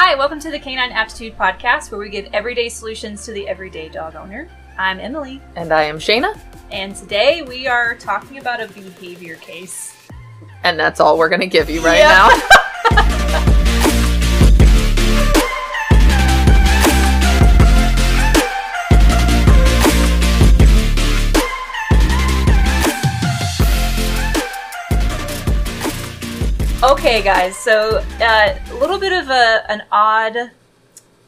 Hi, welcome to the Canine Aptitude Podcast, where we give everyday solutions to the everyday dog owner. I'm Emily, And I am Shayna, and today we are talking about a behavior case. and that's all we're going to give you right Yeah. now. Okay, guys, so uh, a little bit of a, an odd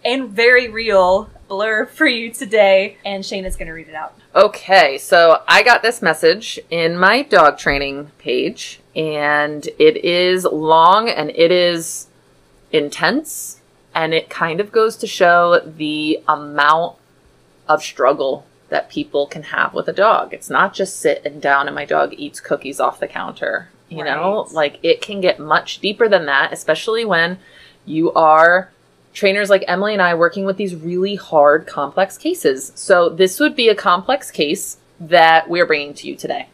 and very real blur for you today, and Shane is going to read it out. Okay, so I got this message in my dog training page, and it is long and it is intense, and it kind of goes to show the amount of struggle that people can have with a dog. It's not just sitting down and my dog eats cookies off the counter. You know, like it can get much deeper than that, especially when you are trainers like Emily and I working with these really hard, complex cases. So, this would be a complex case that we're bringing to you today.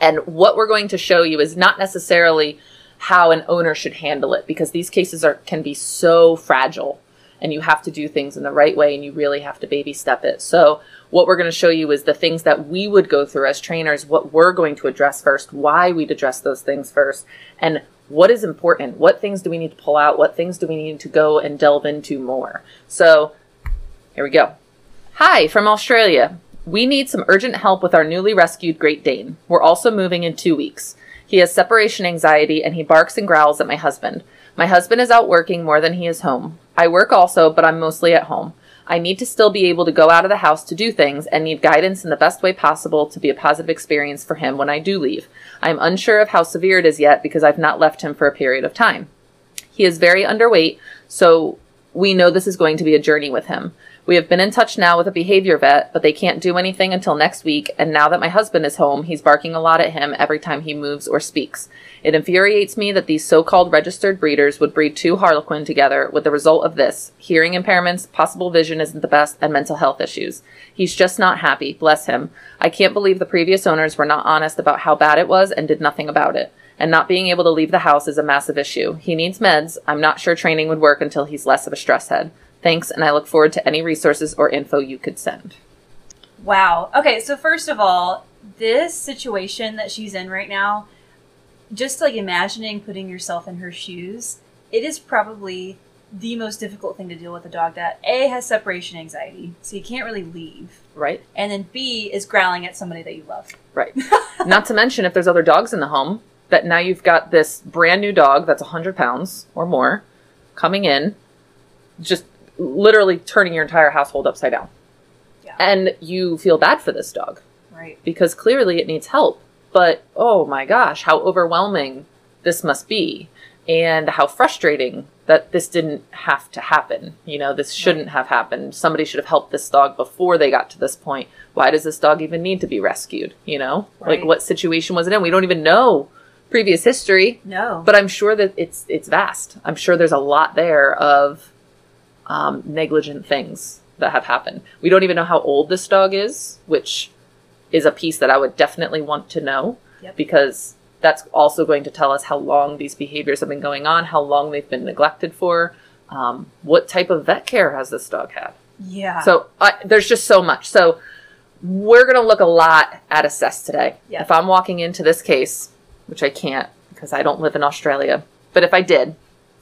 And what we're going to show you is not necessarily how an owner should handle it because these cases are can be so fragile and you have to do things in the right way and you really have to baby step it. So, what we're going to show you is the things that we would go through as trainers, what we're going to address first, why we'd address those things first, and what is important. What things do we need to pull out? What things do we need to go and delve into more? So, here we go. Hi from Australia. We need some urgent help with our newly rescued Great Dane. We're also moving in two weeks. He has separation anxiety and he barks and growls at my husband. My husband is out working more than he is home. I work also, but I'm mostly at home. I need to still be able to go out of the house to do things and need guidance in the best way possible to be a positive experience for him when I do leave. I am unsure of how severe it is yet because I've not left him for a period of time. He is very underweight, so we know this is going to be a journey with him. We have been in touch now with a behavior vet, but they can't do anything until next week, and now that my husband is home, he's barking a lot at him every time he moves or speaks. It infuriates me that these so called registered breeders would breed two Harlequin together with the result of this hearing impairments, possible vision isn't the best, and mental health issues. He's just not happy, bless him. I can't believe the previous owners were not honest about how bad it was and did nothing about it and not being able to leave the house is a massive issue. He needs meds. I'm not sure training would work until he's less of a stress head. Thanks, and I look forward to any resources or info you could send. Wow. Okay, so first of all, this situation that she's in right now, just like imagining putting yourself in her shoes, it is probably the most difficult thing to deal with a dog that A has separation anxiety, so you can't really leave. Right? And then B is growling at somebody that you love. Right. not to mention if there's other dogs in the home, that now you've got this brand new dog that's 100 pounds or more coming in, just literally turning your entire household upside down. Yeah. And you feel bad for this dog. Right. because clearly it needs help. But oh my gosh, how overwhelming this must be, and how frustrating that this didn't have to happen. You know, this shouldn't have happened. Somebody should have helped this dog before they got to this point. Why does this dog even need to be rescued? You know, Right. like what situation was it in? We don't even know previous history, No. but I'm sure that it's it's vast. I'm sure there's a lot there of um, negligent things that have happened. We don't even know how old this dog is, which is a piece that I would definitely want to know Yep. because that's also going to tell us how long these behaviors have been going on, how long they've been neglected for, um, what type of vet care has this dog had. yeah. So I, there's just so much. So we're going to look a lot at assess today. Yeah. If I'm walking into this case, which I can't because I don't live in Australia, but if I did,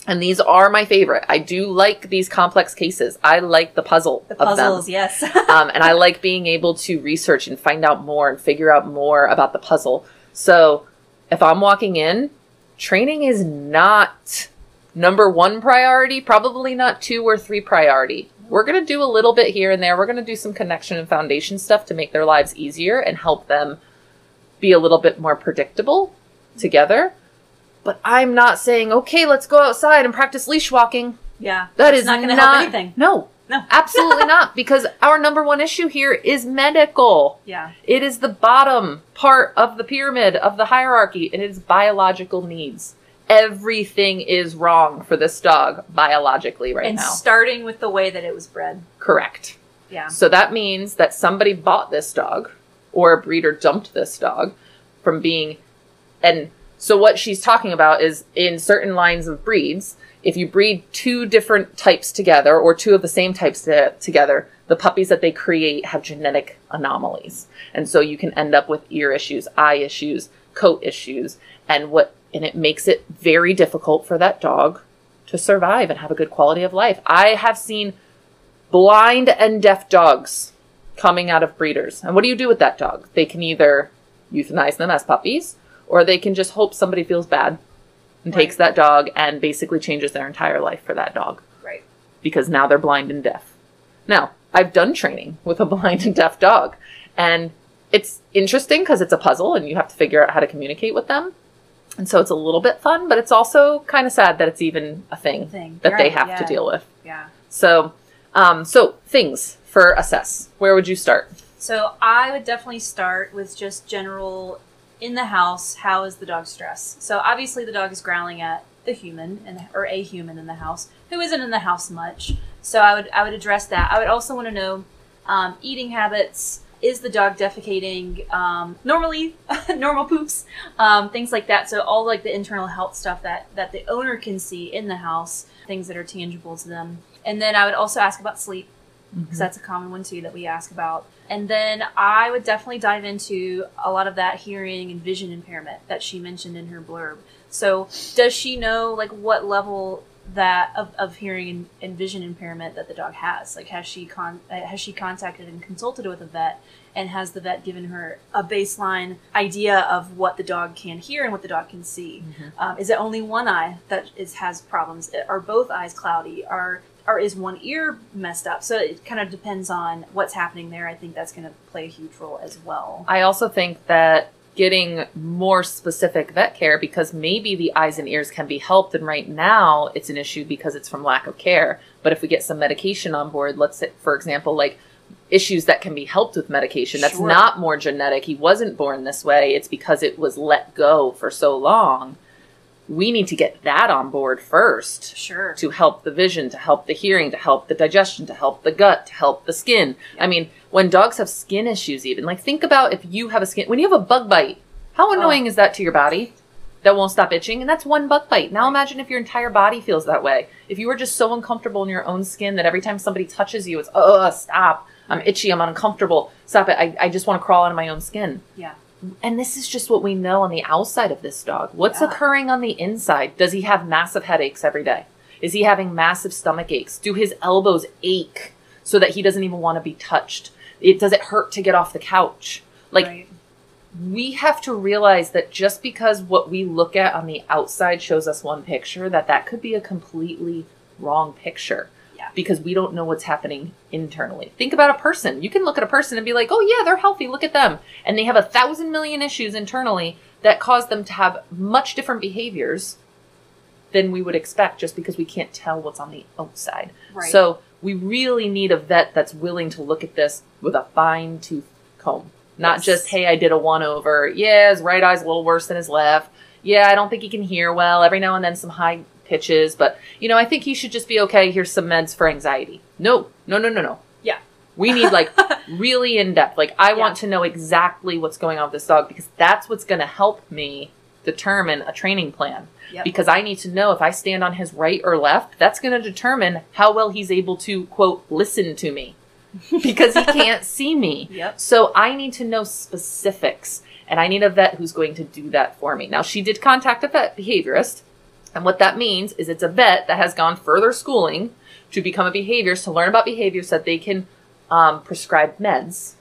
and these are my favorite, I do like these complex cases. I like the puzzle the of them puzzles, yes. um, and I like being able to research and find out more and figure out more about the puzzle. So if I'm walking in, training is not number one priority, probably not two or three priority. We're going to do a little bit here and there. We're going to do some connection and foundation stuff to make their lives easier and help them be a little bit more predictable together. But I'm not saying, okay, let's go outside and practice leash walking. yeah. That is not going to help anything. No, No. absolutely not. Because our number one issue here is medical. Yeah. It is the bottom part of the pyramid of the hierarchy, and it is biological needs. Everything is wrong for this dog biologically right and now. starting with the way that it was bred. Correct. Yeah. So that means that somebody bought this dog, or a breeder dumped this dog from being. And so what she's talking about is in certain lines of breeds, if you breed two different types together or two of the same types to, together, the puppies that they create have genetic anomalies. And so you can end up with ear issues, eye issues, coat issues, and what and it makes it very difficult for that dog to survive and have a good quality of life. I have seen blind and deaf dogs coming out of breeders. And what do you do with that dog? They can either euthanize them as puppies or they can just hope somebody feels bad and Right. takes that dog and basically changes their entire life for that dog Right. because now they're blind and deaf. Now, I've done training with a blind and deaf dog, and it's interesting because it's a puzzle and you have to figure out how to communicate with them. And so it's a little bit fun, but it's also kind of sad that it's even a thing, Thing. that they Right, have to deal with. Yeah. So, um, so things for assess. Where would you start? So I would definitely start with just general in the house. How is the dog stress? So obviously the dog is growling at the human and or a human in the house who isn't in the house much. So I would I would address that. I would also want to know um, eating habits. Is the dog defecating um, normally? normal poops, um, things like that. So all like the internal health stuff that that the owner can see in the house, things that are tangible to them. And then I would also ask about sleep because that's a common one too that we ask about. And then I would definitely dive into a lot of that hearing and vision impairment that she mentioned in her blurb. So, does she know like what level that of, of hearing and, and vision impairment that the dog has? Like, has she con uh, has she contacted and consulted with a vet? And has the vet given her a baseline idea of what the dog can hear and what the dog can see? Um, is it only one eye that is has problems? Are both eyes cloudy? Are or is one ear messed up? So it kind of depends on what's happening there. I think that's going to play a huge role as well. I also think that getting more specific vet care because maybe the eyes and ears can be helped and right now it's an issue because it's from lack of care but if we get some medication on board let's say for example like issues that can be helped with medication that's Sure. not more genetic he wasn't born this way it's because it was let go for so long we need to get that on board first Sure. to help the vision, to help the hearing, to help the digestion, to help the gut, to help the skin. I mean, when dogs have skin issues, even like think about if you have a skin, when you have a bug bite, how oh. annoying is that to your body? That won't stop itching, and that's one bug bite. Now imagine if your entire body feels that way. If you were just so uncomfortable in your own skin that every time somebody touches you, it's oh stop, I'm itchy, I'm uncomfortable, stop it. I, I just want to crawl out of my own skin. Yeah. And this is just what we know on the outside of this dog. What's Yeah. occurring on the inside? Does he have massive headaches every day? Is he having massive stomach aches? Do his elbows ache so that he doesn't even want to be touched? It does it hurt to get off the couch? Like right. we have to realize that just because what we look at on the outside shows us one picture, that that could be a completely wrong picture. Yeah. Because we don't know what's happening internally. Think about a person. You can look at a person and be like, oh, yeah, they're healthy. Look at them. And they have a thousand million issues internally that cause them to have much different behaviors than we would expect just because we can't tell what's on the outside. Right. So we really need a vet that's willing to look at this with a fine tooth comb. Not Yes. just, hey, I did a one over. Yeah, his right eye's a little worse than his left. Yeah, I don't think he can hear well. Every now and then some high pitches, but you know, I think he should just be okay. Here's some meds for anxiety. No, no, no, no, no. Yeah. We need like really in depth. Like I Yeah. want to know exactly what's going on with this dog because that's what's going to help me determine a training plan. Yep. Because I need to know if I stand on his right or left, that's going to determine how well he's able to quote listen to me. because he can't see me. Yep. So I need to know specifics and I need a vet who's going to do that for me. Now she did contact a vet behaviorist and what that means is it's a vet that has gone further schooling to become a behaviorist to learn about behavior so that they can um, prescribe meds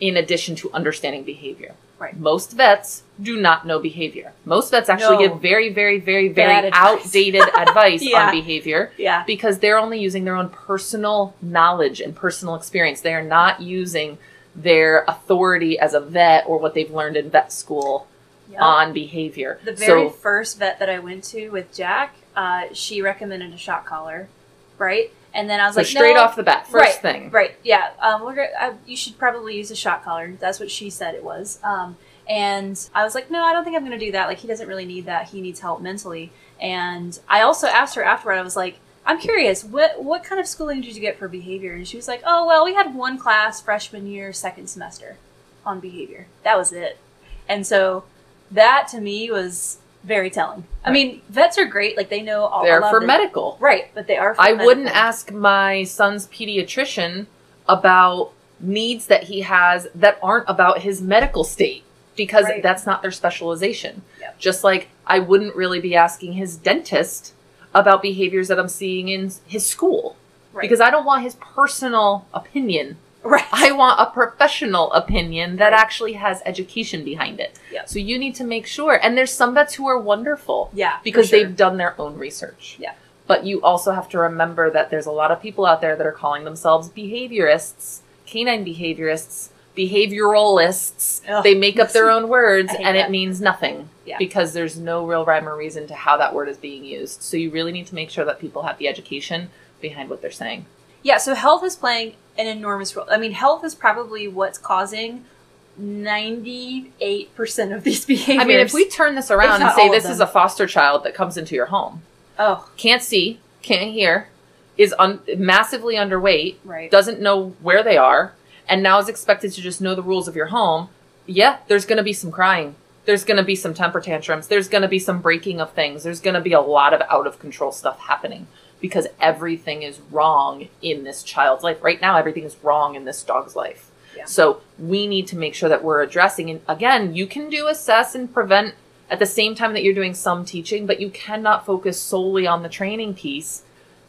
in addition to understanding behavior. Right. Most vets do not know behavior. Most vets actually No. give very, very, very, very Bad outdated advice Yeah. on behavior Yeah. because they're only using their own personal knowledge and personal experience. They are not using their authority as a vet or what they've learned in vet school Yep. on behavior. The very so first vet that I went to with Jack, uh, she recommended a shock collar, right? And then I was so like, straight no. off the bat, first right, thing. Right. Yeah. Um, gonna, uh, you should probably use a shock collar. That's what she said it was. Um, and I was like, no, I don't think I'm going to do that. Like, he doesn't really need that. He needs help mentally. And I also asked her afterward. I was like, I'm curious, what what kind of schooling did you get for behavior? And she was like, oh well, we had one class freshman year, second semester, on behavior. That was it. And so that to me was very telling. I mean, vets are great; like they know all. They're for the- medical. right? But they are. For I wouldn't ask my son's pediatrician about needs that he has that aren't about his medical state because Right. that's not their specialization. Yep. Just like I wouldn't really be asking his dentist about behaviors that I'm seeing in his school right. because I don't want his personal opinion. Right. I want a professional opinion that Right. actually has education behind it. Yep. So you need to make sure. And there's some vets who are wonderful yeah, because sure. they've done their own research. Yeah. But you also have to remember that there's a lot of people out there that are calling themselves behaviorists, canine behaviorists, behavioralists. Ugh. They make up their own words and that. it means nothing Yeah. because there's no real rhyme or reason to how that word is being used. So you really need to make sure that people have the education behind what they're saying. Yeah, so health is playing an enormous role. I mean, health is probably what's causing 98% of these behaviors. I mean, if we turn this around and say this is a foster child that comes into your home, Oh, can't see, can't hear, is un- massively underweight, right. doesn't know where they are, and now is expected to just know the rules of your home, yeah, there's going to be some crying. There's going to be some temper tantrums. There's going to be some breaking of things. There's going to be a lot of out of control stuff happening because everything is wrong in this child's life. Right now, everything is wrong in this dog's life. Yeah. So we need to make sure that we're addressing. And again, you can do assess and prevent at the same time that you're doing some teaching, but you cannot focus solely on the training piece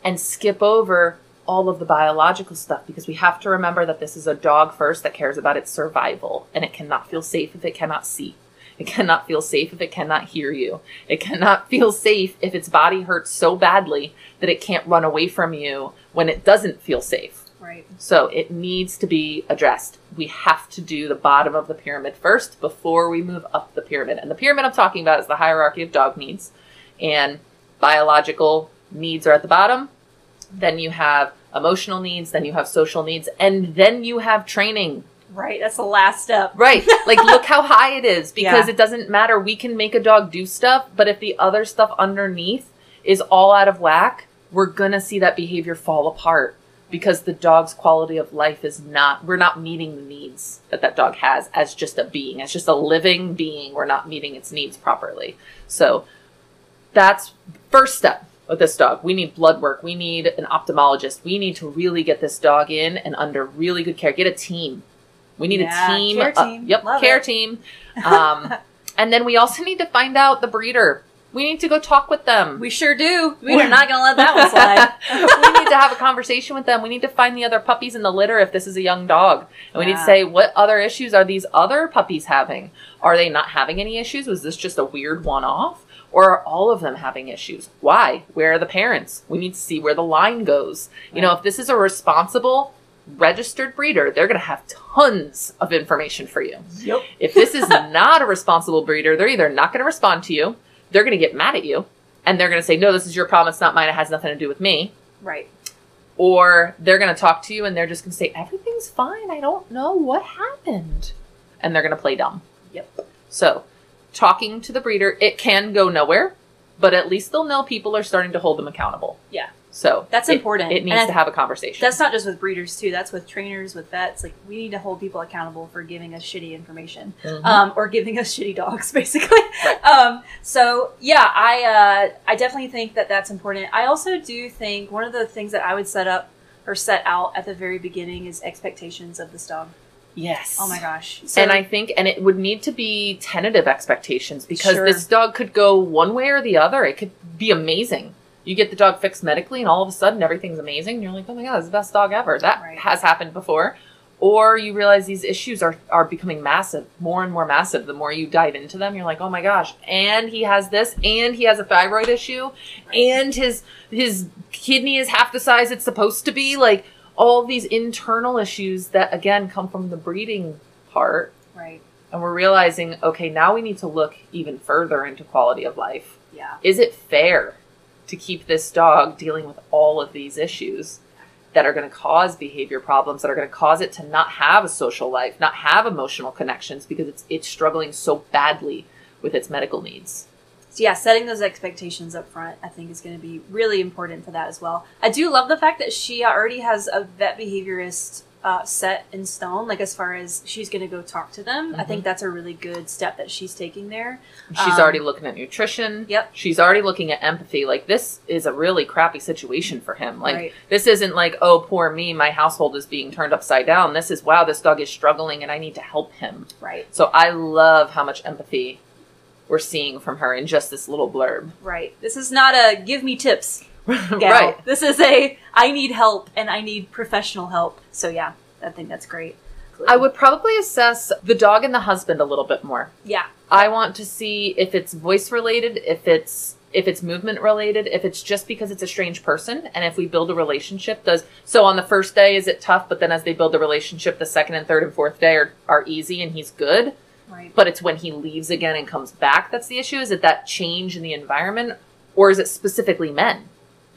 and skip over all of the biological stuff because we have to remember that this is a dog first that cares about its survival and it cannot feel safe if it cannot see. It cannot feel safe if it cannot hear you. It cannot feel safe if its body hurts so badly that it can't run away from you when it doesn't feel safe. Right. So it needs to be addressed. We have to do the bottom of the pyramid first before we move up the pyramid. And the pyramid I'm talking about is the hierarchy of dog needs. And biological needs are at the bottom. Then you have emotional needs, then you have social needs, and then you have training. Right. That's the last step. Right. Like look how high it is because Yeah. it doesn't matter. We can make a dog do stuff, but if the other stuff underneath is all out of whack, we're going to see that behavior fall apart because the dog's quality of life is not we're not meeting the needs that that dog has as just a being as just a living being we're not meeting its needs properly so that's first step with this dog we need blood work we need an ophthalmologist we need to really get this dog in and under really good care get a team we need Yeah, a team care uh, yep Love care it. team um, and then we also need to find out the breeder we need to go talk with them We sure do. We are not going to let that one slide. we need to have a conversation with them. We need to find the other puppies in the litter if this is a young dog. And we need to say, what other issues are these other puppies having? Are they not having any issues? Was this just a weird one off? Or are all of them having issues? Why? Where are the parents? We need to see where the line goes. You know, if this is a responsible, registered breeder, they're going to have tons of information for you. Yep. If this is not a responsible breeder, they're either not going to respond to you, they're going to get mad at you, and they're going to say, no, this is your problem. It's not mine. It has nothing to do with me Right. or they're going to talk to you and they're just going to say everything's fine i don't know what happened and they're going to play dumb Yep. so talking to the breeder it can go nowhere but at least they'll know people are starting to hold them accountable Yeah. So That's it- important. it needs I- to have a conversation That's not just with breeders too. That's with trainers, with vets. Like we need to hold people accountable for giving us shitty information, Mhm. um, or giving us shitty dogs, basically. Right. Um, so yeah, I uh, I definitely think that that's important. I also do think one of the things that I would set up or set out at the very beginning is expectations of this dog. yes Oh my gosh! So, and I think, and it would need to be tentative expectations because Sure. this dog could go one way or the other. It could be amazing. You get the dog fixed medically, and all of a sudden everything's amazing. And you're like, oh my god, it's the best dog ever. That Right. has happened before. Or you realize these issues are, are becoming massive, more and more massive. The more you dive into them, you're like, oh my gosh, and he has this, and he has a thyroid issue, and his his kidney is half the size it's supposed to be. Like all these internal issues that again come from the breeding part right, and we're realizing okay now we need to look even further into quality of life yeah, is it fair to keep this dog dealing with all of these issues that are going to cause behavior problems that are going to cause it to not have a social life not have emotional connections because it's it's struggling so badly with its medical needs So yeah, setting those expectations up front, I think, is going to be really important for that as well. I do love the fact that she already has a vet behaviorist uh, set in stone. Like as far as she's going to go talk to them, I think that's a really good step that she's taking there. She's Um, already looking at nutrition. Yep. She's already looking at empathy. Like this is a really crappy situation for him. Like Right. this isn't like, oh, poor me, my household is being turned upside down. This is wow, this dog is struggling and I need to help him. Right. So I love how much empathy we're seeing from her in just this little blurb. Right. This is not a give me tips gal. right. This is a I need help and I need professional help. So yeah, I think that's great. I would probably assess the dog and the husband a little bit more. Yeah. I want to see if it's voice related, if it's if it's movement related, if it's just because it's a strange person, and if we build a relationship, does so on the first day is it tough, but then as they build the relationship, the second and third and fourth day are, are easy and he's good. Right. But it's when he leaves again and comes back that's the issue. Is it that change in the environment, or is it specifically men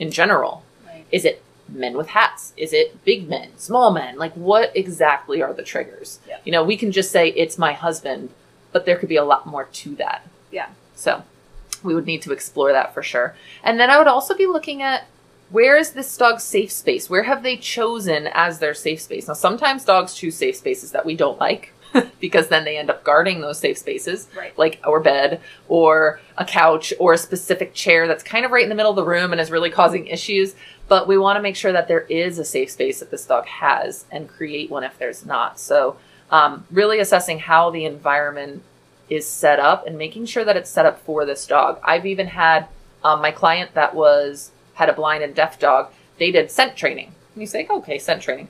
in general? Right. Is it men with hats? Is it big men, small men? Like, what exactly are the triggers? Yeah. You know, we can just say it's my husband, but there could be a lot more to that. Yeah. So we would need to explore that for sure. And then I would also be looking at where is this dog's safe space? Where have they chosen as their safe space? Now, sometimes dogs choose safe spaces that we don't like because then they end up guarding those safe spaces Right. like our bed or a couch or a specific chair that's kind of right in the middle of the room and is really causing issues. But we want to make sure that there is a safe space that this dog has and create one if there's not. So, um, really assessing how the environment is set up and making sure that it's set up for this dog. I've even had um, my client that was had a blind and deaf dog. They did scent training. And you say, okay, scent training.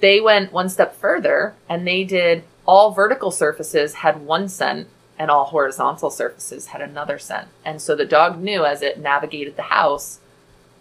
They went one step further and they did all vertical surfaces had one scent and all horizontal surfaces had another scent. And so the dog knew as it navigated the house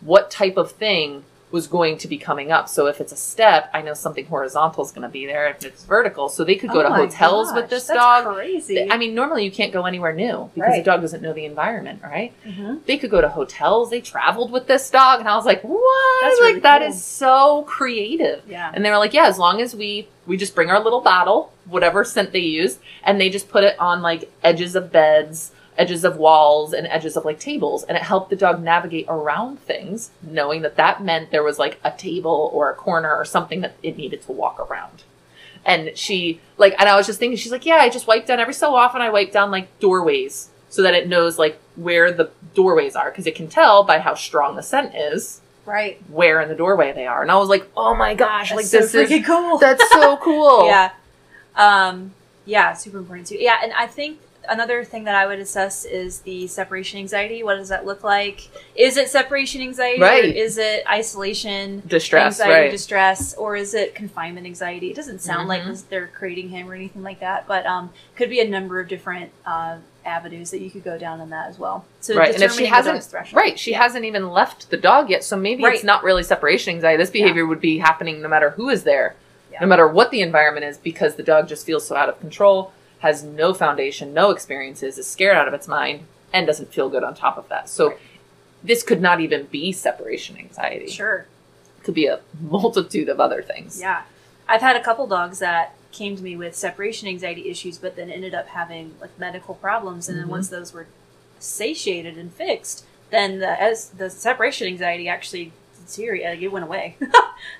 what type of thing was going to be coming up. So if it's a step, I know something horizontal is going to be there. If it's vertical, so they could go Oh to hotels gosh, with this dog. Crazy. I mean, normally you can't go anywhere new because Right. the dog doesn't know the environment, right? Mhm. They could go to hotels. They traveled with this dog, and I was like, "What? That's like really that cool. is so creative." Yeah. And they were like, "Yeah, as long as we we just bring our little bottle, whatever scent they used, and they just put it on like edges of beds, edges of walls, and edges of like tables, and it helped the dog navigate around things, knowing that that meant there was like a table or a corner or something that it needed to walk around." And she like, and I was just thinking, she's like, "Yeah, I just wipe down every so often. I wipe down like doorways." So that it knows like where the doorways are because it can tell by how strong the scent is Right. where in the doorway they are. And I was like, oh my gosh, like That's so this is cool. that's so cool. yeah. Um, yeah, super important too. Yeah, and I think another thing that I would assess is the separation anxiety. What does that look like? Is it separation anxiety? Or Right. is it isolation? Distress, anxiety, right. distress, or is it confinement anxiety? It doesn't sound like Mhm. this, they're creating him or anything like that, but um, could be a number of different uh, avenues that you could go down in that as well. So right. And if she determining the hasn't right, she Yeah. hasn't even left the dog yet, so maybe Right. it's not really separation anxiety. This behavior would be happening no matter who is there, Yeah. no matter what the environment is, because the dog just feels so out of control, has no foundation, no experiences, is scared out of its mind, and doesn't feel good on top of that. So Right. this could not even be separation anxiety. Sure. It could be a multitude of other things. Yeah. I've had a couple dogs that came to me with separation anxiety issues, but then ended up having like medical problems. And then Mhm. once those were satiated and fixed, then the, as the separation anxiety actually like, it uh, went away. so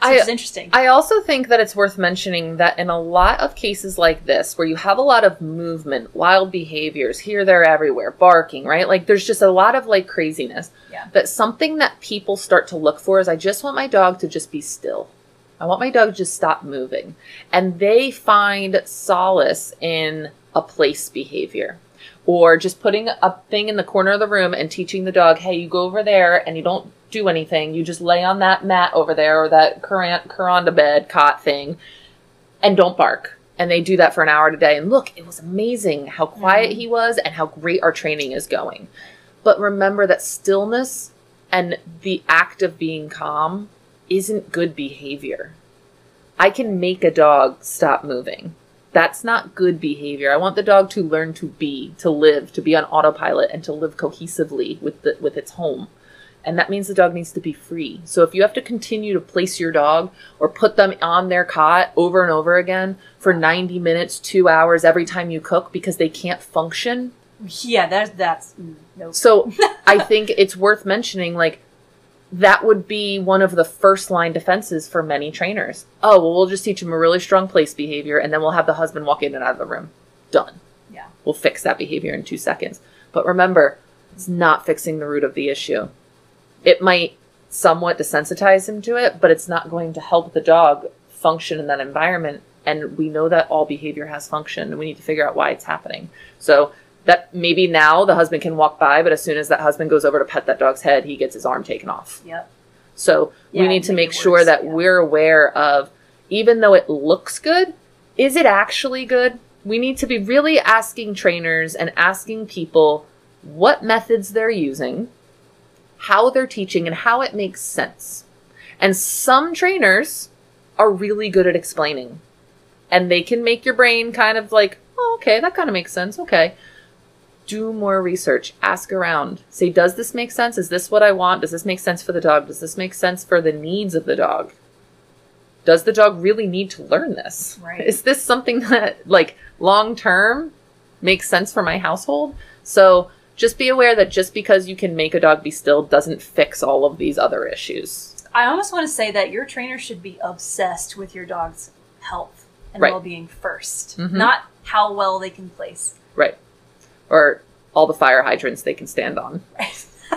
I- it's interesting. I also think that it's worth mentioning that in a lot of cases like this, where you have a lot of movement, wild behaviors, here, there, everywhere, barking, right? Like there's just a lot of like craziness. Yeah. That something that people start to look for is I just want my dog to just be still. I want my dog to just stop moving. And they find solace in a place behavior. Or just putting a thing in the corner of the room and teaching the dog, hey, you go over there and you don't do anything. You just lay on that mat over there or that Kuranda bed cot thing and don't bark. And they do that for an hour today. And look, it was amazing how quiet Mhm. he was and how great our training is going. But remember that stillness and the act of being calm isn't good behavior. I can make a dog stop moving. That's not good behavior. I want the dog to learn to be, to live, to be on autopilot and to live cohesively with the with its home. And that means the dog needs to be free. So if you have to continue to place your dog or put them on their cot over and over again for 90 minutes, 2 hours every time you cook because they can't function, yeah, that's that's mm, no. so I think it's worth mentioning like that would be one of the first line defenses for many trainers. Oh, well, we'll just teach them a really strong place behavior and then we'll have the husband walk in and out of the room. Done. Yeah. We'll fix that behavior in two seconds. But remember, it's not fixing the root of the issue. It might somewhat desensitize him to it, but it's not going to help the dog function in that environment. And we know that all behavior has function and we need to figure out why it's happening. So that maybe now the husband can walk by, but as soon as that husband goes over to pet that dog's head, he gets his arm taken off. Yep. So Yeah, we need to make sure that yeah. we're aware of, even though it looks good, is it actually good? We need to be really asking trainers and asking people what methods they're using, how they're teaching, and how it makes sense. And some trainers are really good at explaining, and they can make your brain kind of like, oh, okay, that kind of makes sense. Okay. Do more research. Ask around. Say, does this make sense? Is this what I want? Does this make sense for the dog? Does this make sense for the needs of the dog? Does the dog really need to learn this? Right. Is this something that, like, long term makes sense for my household? So just be aware that just because you can make a dog be still doesn't fix all of these other issues. I almost want to say that your trainer should be obsessed with your dog's health and Right. well-being 1st Mhm. not how well they can place. Right. Or all the fire hydrants they can stand on.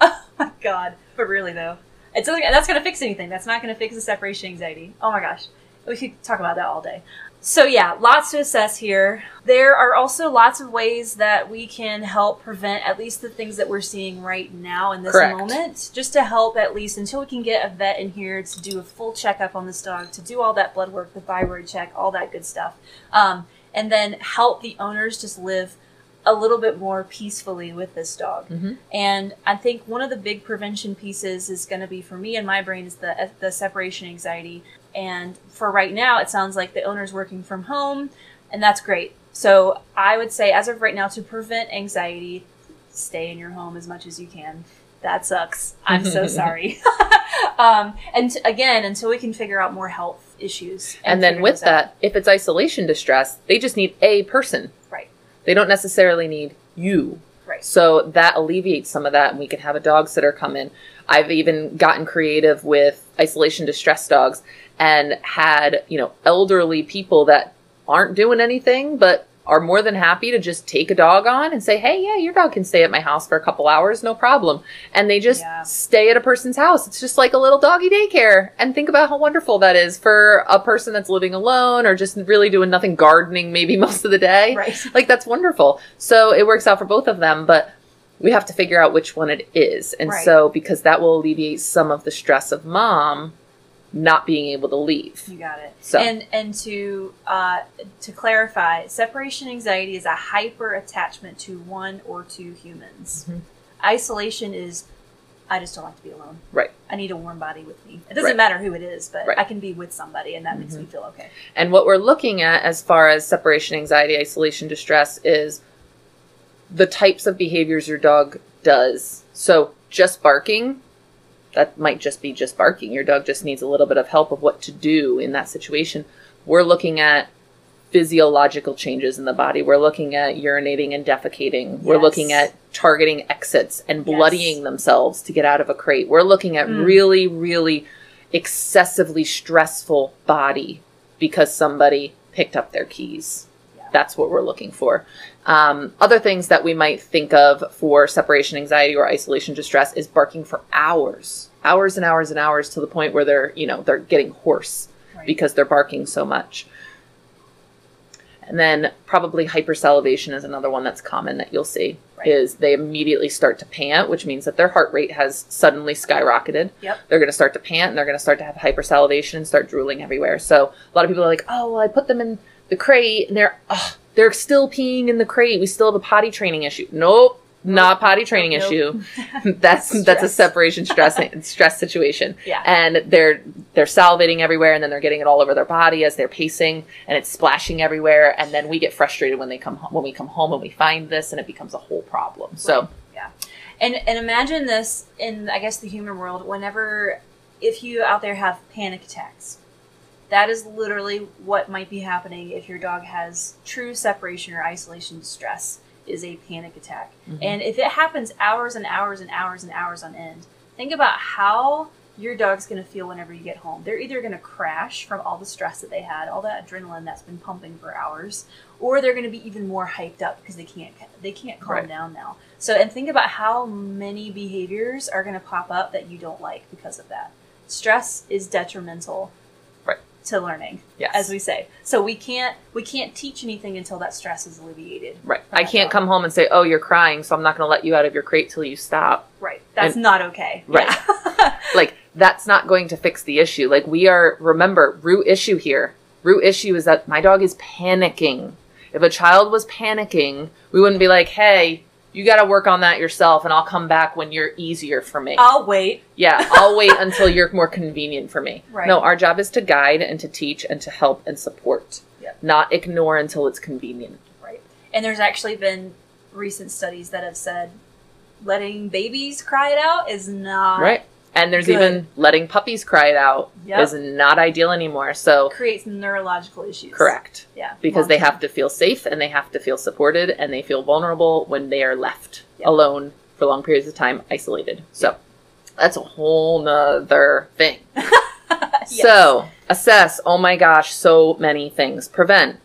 oh my god! But really though, it's that's going to fix anything. That's not going to fix the separation anxiety. Oh my gosh, we could talk about that all day. So yeah, lots to assess here. There are also lots of ways that we can help prevent at least the things that we're seeing right now in this Correct. moment, just to help at least until we can get a vet in here to do a full checkup on this dog, to do all that blood work, the thyroid check, all that good stuff, um, and then help the owners just live a little bit more peacefully with this dog. Mhm. And I think one of the big prevention pieces is going to be for me and my brain is the the separation anxiety. And for right now, it sounds like the owner's working from home, and that's great. So I would say, as of right now, to prevent anxiety, stay in your home as much as you can. That sucks. I'm so sorry. um, and t- again, until we can figure out more health issues. And, then with those out. that, if it's isolation distress, they just need a person. Right. They don't necessarily need you. Right. So that alleviates some of that, and we can have a dog sitter come in. I've even gotten creative with isolation distress dogs and had, you know, elderly people that aren't doing anything but are more than happy to just take a dog on and say, hey, yeah, your dog can stay at my house for a couple hours, no problem. And they just Yeah. stay at a person's house. It's just like a little doggy daycare. And think about how wonderful that is for a person that's living alone or just really doing nothing, gardening maybe most of the day. Right. Like that's wonderful. So it works out for both of them, but we have to figure out which one it is. And Right. so because that will alleviate some of the stress of mom not being able to leave. You got it. So- and and to uh, to clarify, separation anxiety is a hyper attachment to one or two humans. Mhm. Isolation is I just don't like to be alone. Right. I need a warm body with me. It doesn't Right. matter who it is, but Right. I can be with somebody, and that makes me feel okay. And what we're looking at as far as separation anxiety, isolation distress is the types of behaviors your dog does. So just barking, that might just be just barking. Your dog just needs a little bit of help of what to do in that situation. We're looking at physiological changes in the body. We're looking at urinating and defecating. We're looking at targeting exits and Yes. bloodying themselves to get out of a crate. We're looking at Mm. really, really excessively stressful body because somebody picked up their keys. Yeah. That's what we're looking for. Um, other things that we might think of for separation anxiety or isolation distress is barking for hours, hours and hours and hours to the point where they're, you know, they're getting hoarse Right. because they're barking so much. And then probably hypersalivation is another one that's common that you'll see Right. is they immediately start to pant, which means that their heart rate has suddenly skyrocketed. Yep. They're going to start to pant and they're going to start to have hypersalivation and start drooling everywhere. So a lot of people are like, "Oh, well, I put them in the crate and they're ugh, they're still peeing in the crate. We still have a potty training issue." Nope, not potty training Nope. issue. that's that's a separation stress stress situation Yeah. and they're they're salivating everywhere and then they're getting it all over their body as they're pacing and it's splashing everywhere and then we get frustrated when they come home when we come home and we find this and it becomes a whole problem so Yeah. And and imagine this in I guess the human world whenever if you out there have panic attacks. That is literally what might be happening if your dog has true separation or isolation distress. Is a panic attack. Mhm. And if it happens hours and hours and hours and hours on end, think about how your dog's going to feel whenever you get home. They're either going to crash from all the stress that they had, all that adrenaline that's been pumping for hours, or they're going to be even more hyped up because they can't they can't calm Right. down now. So and think about how many behaviors are going to pop up that you don't like because of that. Stress is detrimental. To learning Yes. as we say. So we can't we can't teach anything until that stress is alleviated. right. I can't come home and say, "Oh, you're crying, so I'm not going to let you out of your crate till you stop." Right. That's And- not okay. Right. Yeah. like that's not going to fix the issue. Like we are remember root issue here. Root issue is that my dog is panicking. If a child was panicking, we wouldn't be like, "Hey, you got to work on that yourself and I'll come back when you're easier for me." I'll wait. yeah, I'll wait until you're more convenient for me. Right. No, our job is to guide and to teach and to help and support. Yep. Not ignore until it's convenient. Right. And there's actually been recent studies that have said letting babies cry it out is not Right? And there's Good. even letting puppies cry it out Yep. is not ideal anymore. So creates neurological issues. correct. Yeah. because they have to feel safe and they have to feel supported and they feel vulnerable when they are left Yep. alone for long periods of time isolated so that's a whole nother thing Yes. so assess oh my gosh so many things prevent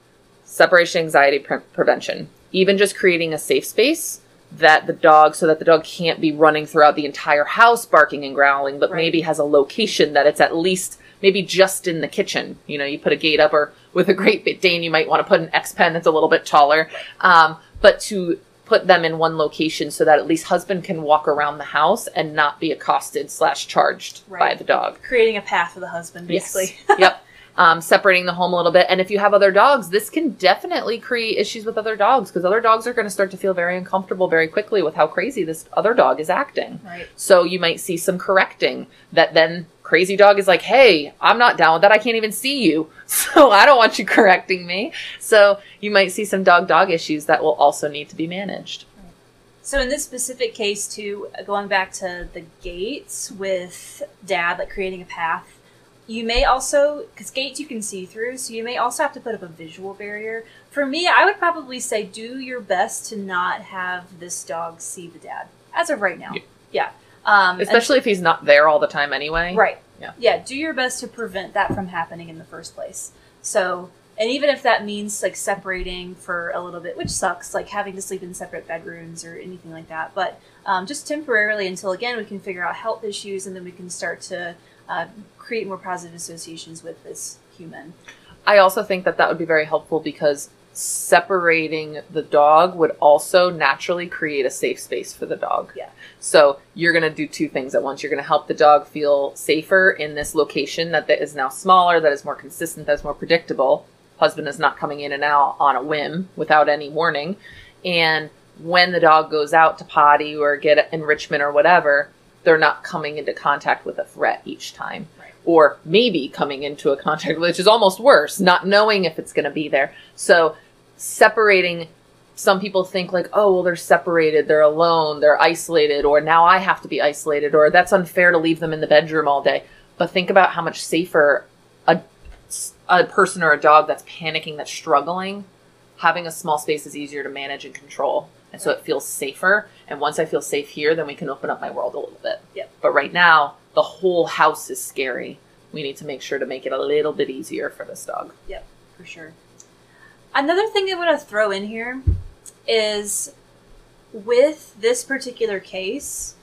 separation anxiety pre- prevention even just creating a safe space that the dog so that the dog can't be running throughout the entire house barking and growling but Right. maybe has a location that it's at least maybe just in the kitchen you know you put a gate up or with a great bit dane you might want to put an x pen that's a little bit taller um, but to put them in one location so that at least husband can walk around the house and not be accosted slash charged by the dog creating a path for the husband basically. Yes. yep. Um, separating the home a little bit. And if you have other dogs, this can definitely create issues with other dogs because other dogs are going to start to feel very uncomfortable very quickly with how crazy this other dog is acting. Right. So you might see some correcting that then crazy dog is like, hey, I'm not down with that. I can't even see you. So I don't want you correcting me. So you might see some dog dog issues that will also need to be managed. So in this specific case, too, going back to the gates with dad, like creating a path, you may also because gates you can see through, so you may also have to put up a visual barrier. For me, I would probably say do your best to not have this dog see the dad as of right now. Yeah. Yeah. Um, and- Especially if he's not there all the time anyway. Right. Yeah. Yeah. Do your best to prevent that from happening in the first place. So, and even if that means like separating for a little bit, which sucks, like having to sleep in separate bedrooms or anything like that, but um, just temporarily until again we can figure out health issues and then we can start to uh, create more positive associations with this human. I also think that that would be very helpful because separating the dog would also naturally create a safe space for the dog. Yeah. So you're going to do two things at once. You're going to help the dog feel safer in this location that that is now smaller, that is more consistent, that is more predictable. Husband is not coming in and out on a whim without any warning. And when the dog goes out to potty or get enrichment or whatever, they're not coming into contact with a threat each time. Or maybe coming into a contact, which is almost worse, not knowing if it's going to be there. So separating some people think like oh well they're separated they're alone they're isolated or now i have to be isolated or that's unfair to leave them in the bedroom all day but think about how much safer a, a person or a dog that's panicking that's struggling having a small space is easier to manage and control and so it feels safer and once i feel safe here then we can open up my world a little bit Yep. but right now the whole house is scary we need to make sure to make it a little bit easier for this dog Yep, for sure. Another thing I want to throw in here is with this particular case,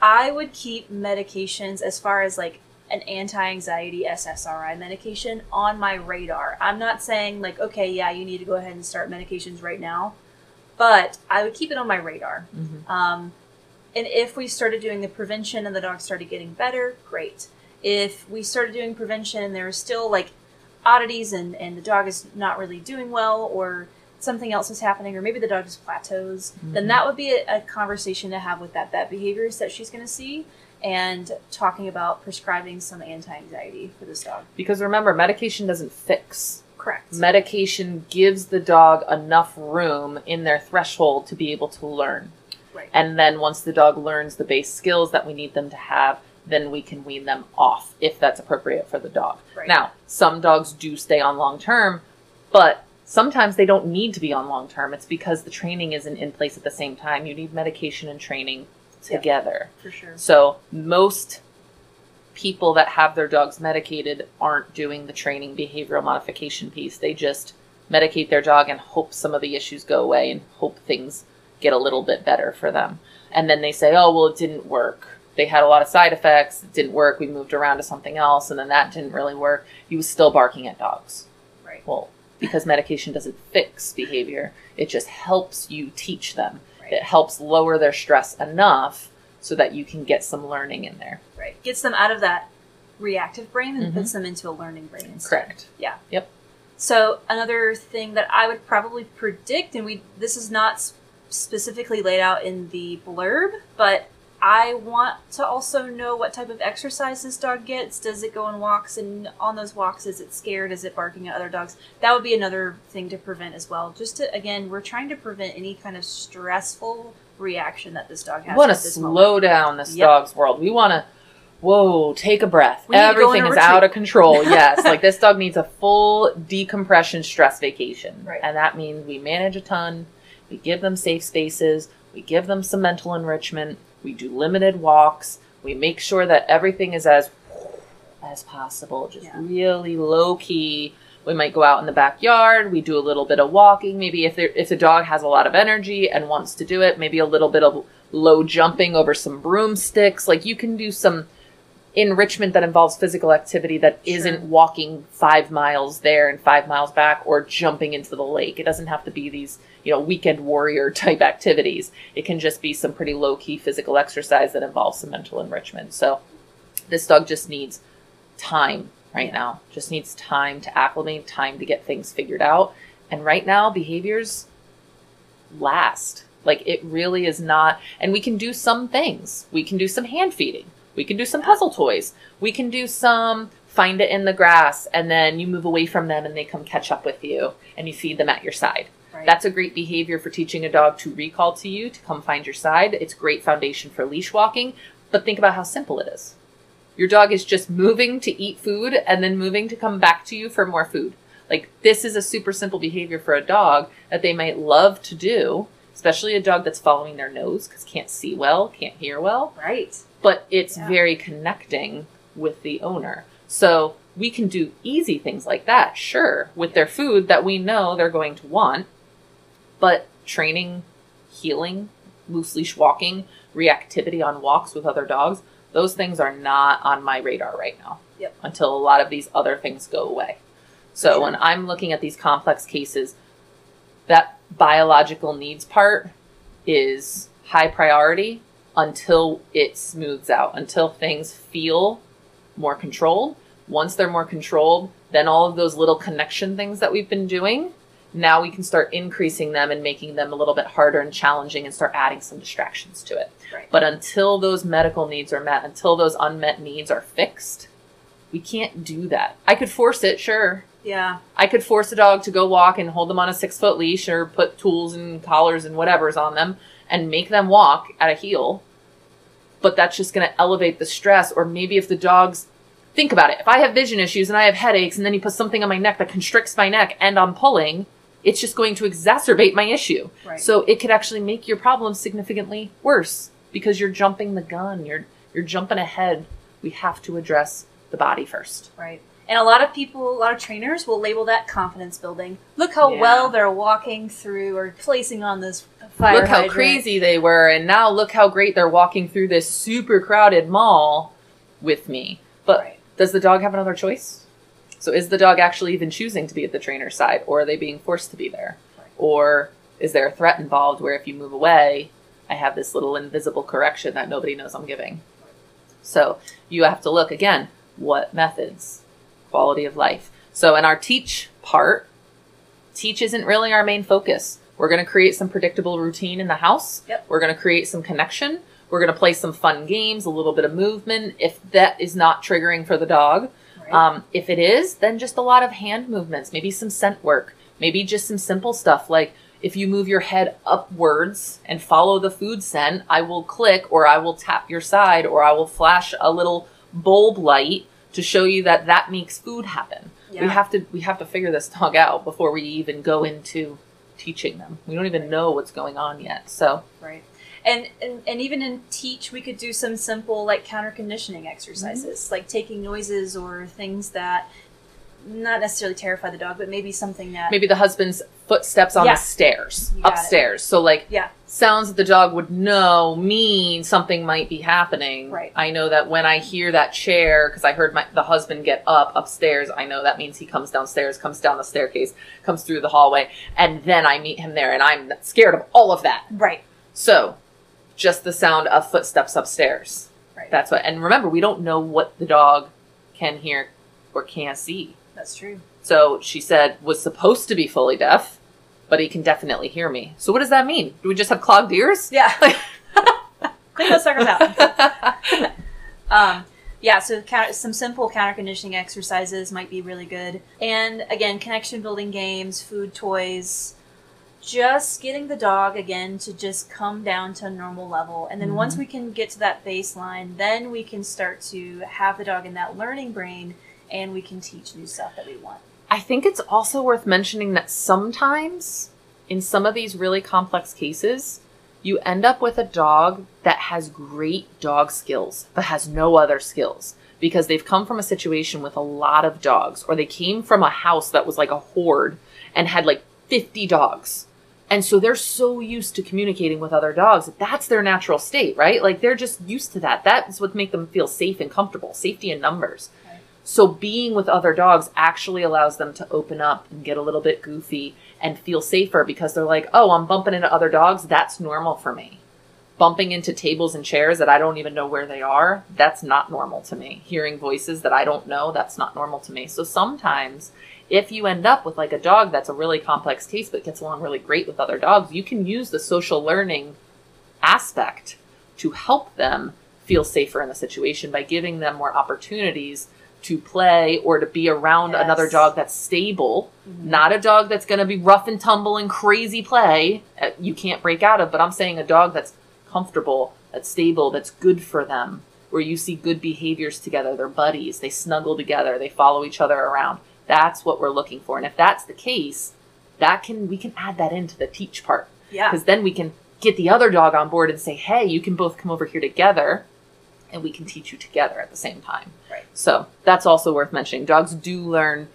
I would keep medications as far as like an anti-anxiety SSRI medication on my radar. I'm not saying like okay, yeah, you need to go ahead and start medications right now, but I would keep it on my radar. mm-hmm. Um, and if we started doing the prevention and the dog started getting better, great. If we started doing prevention and there was still like oddities and, and the dog is not really doing well or something else is happening or maybe the dog just plateaus, then Mhm. that would be a, a conversation to have with that vet behaviorist that she's going to see and talking about prescribing some anti-anxiety for this dog. because remember medication doesn't fix Correct. medication gives the dog enough room in their threshold to be able to learn. Right. And then once the dog learns the base skills that we need them to have, then we can wean them off if that's appropriate for the dog. Right. Now, some dogs do stay on long term, but sometimes they don't need to be on long term. It's because the training isn't in place at the same time. You need medication and training Yeah. together. For sure. So most people that have their dogs medicated aren't doing the training behavioral modification piece. They just medicate their dog and hope some of the issues go away and hope things get a little bit better for them. And then they say, "Oh, well it didn't work. They had a lot of side effects. It didn't work. We moved around to something else and then that didn't really work. He was still barking at dogs." Right. Well, because medication doesn't fix behavior, it just helps you teach them. Right. It helps lower their stress enough so that you can get some learning in there. Right. Gets them out of that reactive brain and Mhm. puts them into a learning brain instead. Correct. Yeah. Yep. So another thing that I would probably predict, and we this is not specifically laid out in the blurb, but I want to also know what type of exercise this dog gets. Does it go on walks, and on those walks, is it scared? Is it barking at other dogs? That would be another thing to prevent as well. Just to again, we're trying to prevent any kind of stressful reaction that this dog has. We want to slow moment. down this Yep. dog's world. We want to, whoa, take a breath. We need to go Everything is retreat. out of control. yes. Like this dog needs a full decompression stress vacation. Right. And that means we manage a ton, we give them safe spaces, we give them some mental enrichment, we do limited walks, we make sure that everything is as as possible, just Yeah. really low key. We might go out in the backyard. We do a little bit of walking. Maybe if there, if the dog has a lot of energy and wants to do it, maybe a little bit of low jumping over some broomsticks. Like you can do some enrichment that involves physical activity that Sure. not walking five miles there and five miles back or jumping into the lake. It doesn't have to be these, you know, weekend warrior type activities. It can just be some pretty low key physical exercise that involves some mental enrichment. So this dog just needs time right now. Just needs time to acclimate, time to get things figured out. And right now, behaviors last. Like it really is not. And we can do some things. We can do some hand feeding. We can do some puzzle toys. We can do some find it in the grass and then you move away from them and they come catch up with you and you feed them at your side. Right. That's a great behavior for teaching a dog to recall to you, to come find your side. It's great foundation for leash walking, but think about how simple it is. Your dog is just moving to eat food and then moving to come back to you for more food. Like this is a super simple behavior for a dog that they might love to do, especially a dog that's following their nose because can't see well, can't hear well right. But it's Yeah. very connecting with the owner. So we can do easy things like that, sure, with their food that we know they're going to want, but training, heeling, loose leash walking, reactivity on walks with other dogs, those things are not on my radar right now. Yep. Until a lot of these other things go away. So Sure. when I'm looking at these complex cases, that biological needs part is high priority until it smooths out, until things feel more controlled. Once they're more controlled, then all of those little connection things that we've been doing, now we can start increasing them and making them a little bit harder and challenging and start adding some distractions to it. Right. But until those medical needs are met, until those unmet needs are fixed, we can't do that. I could force it, sure. Yeah. I could force a dog to go walk and hold them on a six foot leash or put tools and collars and whatever's on them and make them walk at a heel. But that's just going to elevate the stress. Or maybe if the dog's, think about it. If I have vision issues and I have headaches and then you put something on my neck that constricts my neck and I'm pulling, it's just going to exacerbate my issue. Right. So it could actually make your problem significantly worse because you're jumping the gun. You're, you're jumping ahead. We have to address the body first. Right. And a lot of people, a lot of trainers will label that confidence building. Look how Yeah. well they're walking through or placing on this fire look how crazy they were and now look how great they're walking through this super crowded mall with me but Right. does the dog have another choice so is the dog actually even choosing to be at the trainer's side or are they being forced to be there Right. or is there a threat involved where if you move away i have this little invisible correction that nobody knows i'm giving so you have to look again what methods quality of life so in our teach part teach isn't really our main focus. We're going to create some predictable routine in the house. Yep. We're going to create some connection. We're going to play some fun games, a little bit of movement if that is not triggering for the dog. Right. Um, if it is, then just a lot of hand movements, maybe some scent work, maybe just some simple stuff like if you move your head upwards and follow the food scent, I will click or I will tap your side or I will flash a little bulb light to show you that that makes food happen. We have to we have to figure this dog out before we even go into teaching them. We don't even know what's going on yet. So Right. And, and and even in teach, we could do some simple like counter conditioning exercises, mm-hmm. like taking noises or things that not necessarily terrify the dog, but maybe something that maybe the husband's footsteps on Yeah. the stairs got it. upstairs. So like Yeah. sounds that the dog would know mean something might be happening. Right. I know that when I hear that chair, because I heard my, the husband get up upstairs, I know that means he comes downstairs, comes down the staircase, comes through the hallway, and then I meet him there, and I'm scared of all of that. right, So, just the sound of footsteps upstairs. right. That's what. And remember, we don't know what the dog can hear or can't see. That's true. So she said was supposed to be fully deaf, but he can definitely hear me. So what does that mean? Do we just have clogged ears? Yeah. Clean those suckers out. Um, yeah, so counter, some simple counter conditioning exercises might be really good. And again, connection building games, food toys, just getting the dog again to just come down to a normal level. And then Mhm. once we can get to that baseline, then we can start to have the dog in that learning brain and we can teach new stuff that we want. I think it's also worth mentioning that sometimes in some of these really complex cases, you end up with a dog that has great dog skills but has no other skills because they've come from a situation with a lot of dogs or they came from a house that was like a horde and had like 50 dogs. And so they're so used to communicating with other dogs. that That's their natural state, right? Like they're just used to that. That's what make them feel safe and comfortable. Safety in numbers. So being with other dogs actually allows them to open up and get a little bit goofy and feel safer because they're like, "Oh, I'm bumping into other dogs. That's normal for me." Bumping into tables and chairs that I don't even know where they are, that's not normal to me. Hearing voices that I don't know, that's not normal to me. So sometimes if you end up with like a dog that's a really complex case but gets along really great with other dogs, you can use the social learning aspect to help them feel safer in the situation by giving them more opportunities to play or to be around Yes. another dog that's stable, Mhm. not a dog that's going to be rough and tumble and crazy play uh, you can't break out of, but I'm saying a dog that's comfortable, that's stable, that's good for them, where you see good behaviors together, they're buddies, they snuggle together, they follow each other around. That's what we're looking for. And if that's the case, that can we can add that into the teach part Yeah. because then we can get the other dog on board and say, "Hey, you can both come over here together, and we can teach you together at the same time." Right. So that's also worth mentioning. Dogs do learn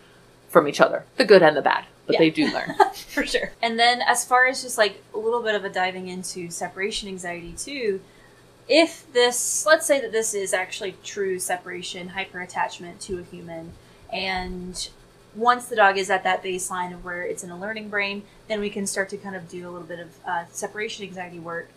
from each other, the good and the bad, but Yeah. they do learn. for sure. And then, as far as just like a little bit of a diving into separation anxiety, too, if this, let's say that this is actually true separation, hyperattachment to a human, and once the dog is at that baseline of where it's in a learning brain, then we can start to kind of do a little bit of uh, separation anxiety work.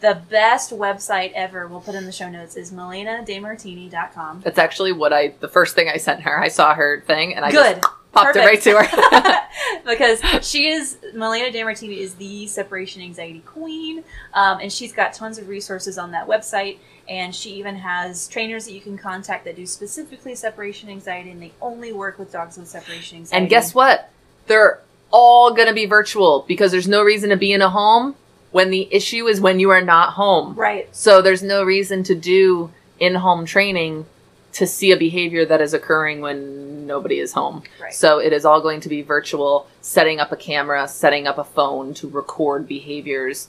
The best website ever, we'll put in the show notes, is malenademartini.com. That's actually what I. The first thing I sent her, I saw her thing, and I Good. just popped it right to her. because she is Malena DeMartini is the separation anxiety queen, um, and she's got tons of resources on that website. And she even has trainers that you can contact that do specifically separation anxiety, and they only work with dogs with separation anxiety. and guess what? They're all going to be virtual because there's no reason to be in a home when the issue is when you are not home. Right. So there's no reason to do in-home training to see a behavior that is occurring when nobody is home. Right. So it is all going to be virtual, setting up a camera, setting up a phone to record behaviors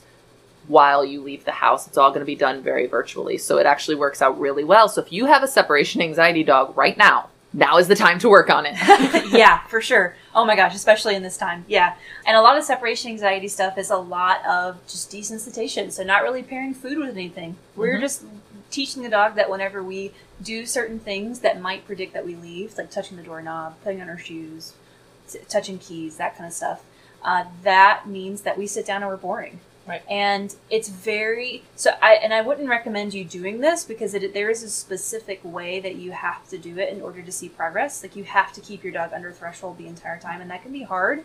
while you leave the house. It's all going to be done very virtually. So it actually works out really well. So if you have a separation anxiety dog right now, now is the time to work on it. yeah, for sure. Oh my gosh, especially in this time. Yeah. And a lot of separation anxiety stuff is a lot of just desensitization. So not really pairing food with anything. We're Mhm. just teaching the dog that whenever we do certain things that might predict that we leave, like touching the doorknob, putting on our shoes, t- touching keys, that kind of stuff, uh, that means that we sit down and we're boring. Right. And it's very so. I and I wouldn't recommend you doing this because it, there is a specific way that you have to do it in order to see progress. Like you have to keep your dog under threshold the entire time, and that can be hard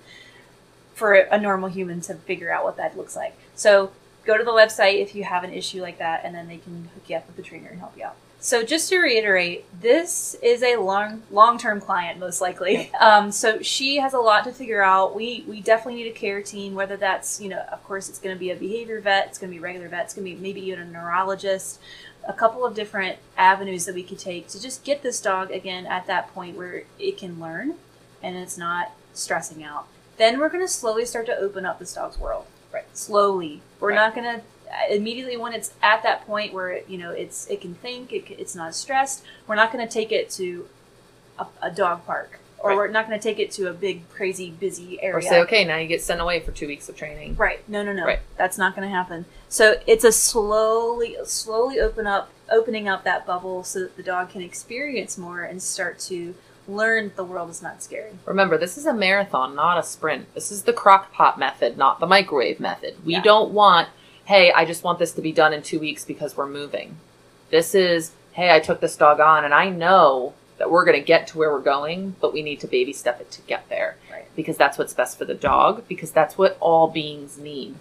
for a normal human to figure out what that looks like. So go to the website if you have an issue like that, and then they can hook you up with the trainer and help you out. So just to reiterate, this is a long long term client most likely. Um, so she has a lot to figure out. We we definitely need a care team, whether that's you know of course it's going to be a behavior vet, it's going to be a regular vet, it's going to be maybe even a neurologist. A couple of different avenues that we could take to just get this dog again at that point where it can learn. and it's not stressing out, then we're going to slowly start to open up this dog's world. Right. Slowly. We're Right. not going to immediately when it's at that point where you know it's it can think it, it's not stressed we're not going to take it to a, a dog park or Right. we're not going to take it to a big crazy busy area Or say, okay, now you get sent away for two weeks of training. Right. No, no, no. Right. That's not going to happen. So it's a slowly, slowly open up, opening up that bubble so that the dog can experience more and start to learn the world is not scary. Remember, this is a marathon, not a sprint. This is the crock pot method, not the microwave method. We Yeah. don't want, hey, I just want this to be done in two weeks because we're moving. This is, hey, I took this dog on and I know that we're going to get to where we're going, but we need to baby step it to get there. Right. Because that's what's best for the dog, because that's what all beings need.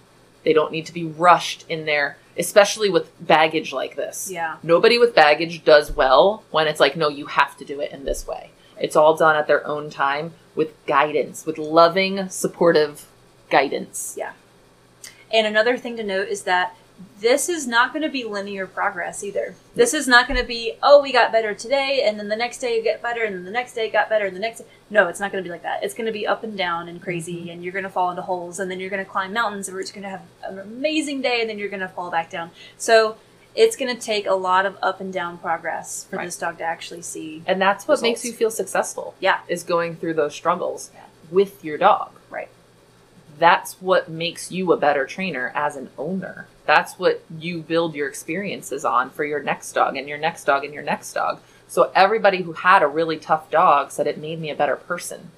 They don't need to be rushed in there, especially with baggage like this. Yeah. Nobody with baggage does well when it's like, no, you have to do it in this way. It's all done at their own time with guidance, with loving, supportive guidance. And another thing to note is that this is not going to be linear progress either. This is not going to be, oh, we got better today, and then the next day you get better, and then the next day it got better, and the next no, it's not going to be like that. It's going to be up and down and crazy, mm-hmm. and you're going to fall into holes, and then you're going to climb mountains, and we're just going to have an amazing day, and then you're going to fall back down. So it's going to take a lot of up and down progress for Right. this dog to actually see. And that's what Results. makes you feel successful. Yeah. Is going through those struggles Yeah. with your dog. That's what makes you a better trainer as an owner. That's what you build your experiences on for your next dog and your next dog and your next dog. So everybody who had a really tough dog said it made me a better person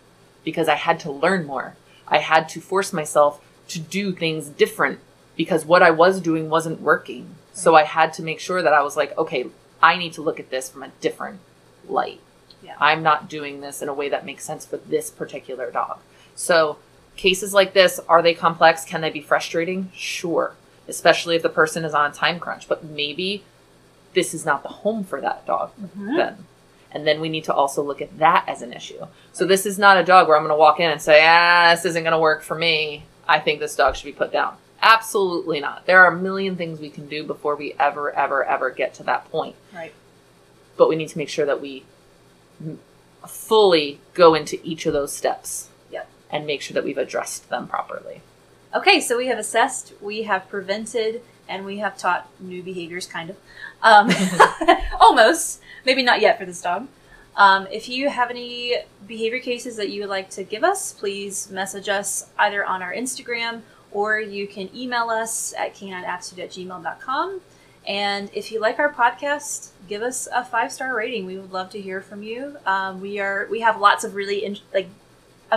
because I had to learn more. I had to force myself to do things different because what I was doing wasn't working. So I had to make sure that I was like, okay, I need to look at this from a different light. Yeah. I'm not doing this in a way that makes sense for this particular dog. So cases like this, are they complex? Can they be frustrating? Sure. Especially if the person is on a time crunch, but maybe this is not the home for that dog Mhm. then. And then we need to also look at that as an issue. So this is not a dog where I'm going to walk in and say, ah, this isn't going to work for me. I think this dog should be put down. Absolutely not. There are a million things we can do before we ever, ever, ever get to that point. Right. But we need to make sure that we fully go into each of those steps. And make sure that we've addressed them properly. Okay, so we have assessed, we have prevented, and we have taught new behaviors, kind of. Um, almost. Maybe not yet for this dog. Um, if you have any behavior cases that you would like to give us, please message us either on our Instagram or you can email us at canineaptitude at gmail.com. And if you like our podcast, give us a five star rating. We would love to hear from you. Um, we are we have lots of really in, like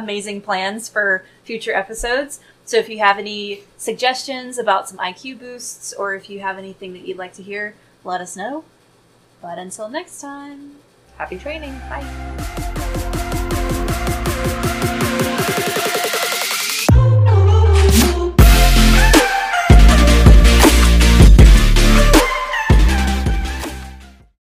amazing plans for future episodes. So if you have any suggestions about some IQ boosts or if you have anything that you'd like to hear, let us know. But until next time, Happy training. bye.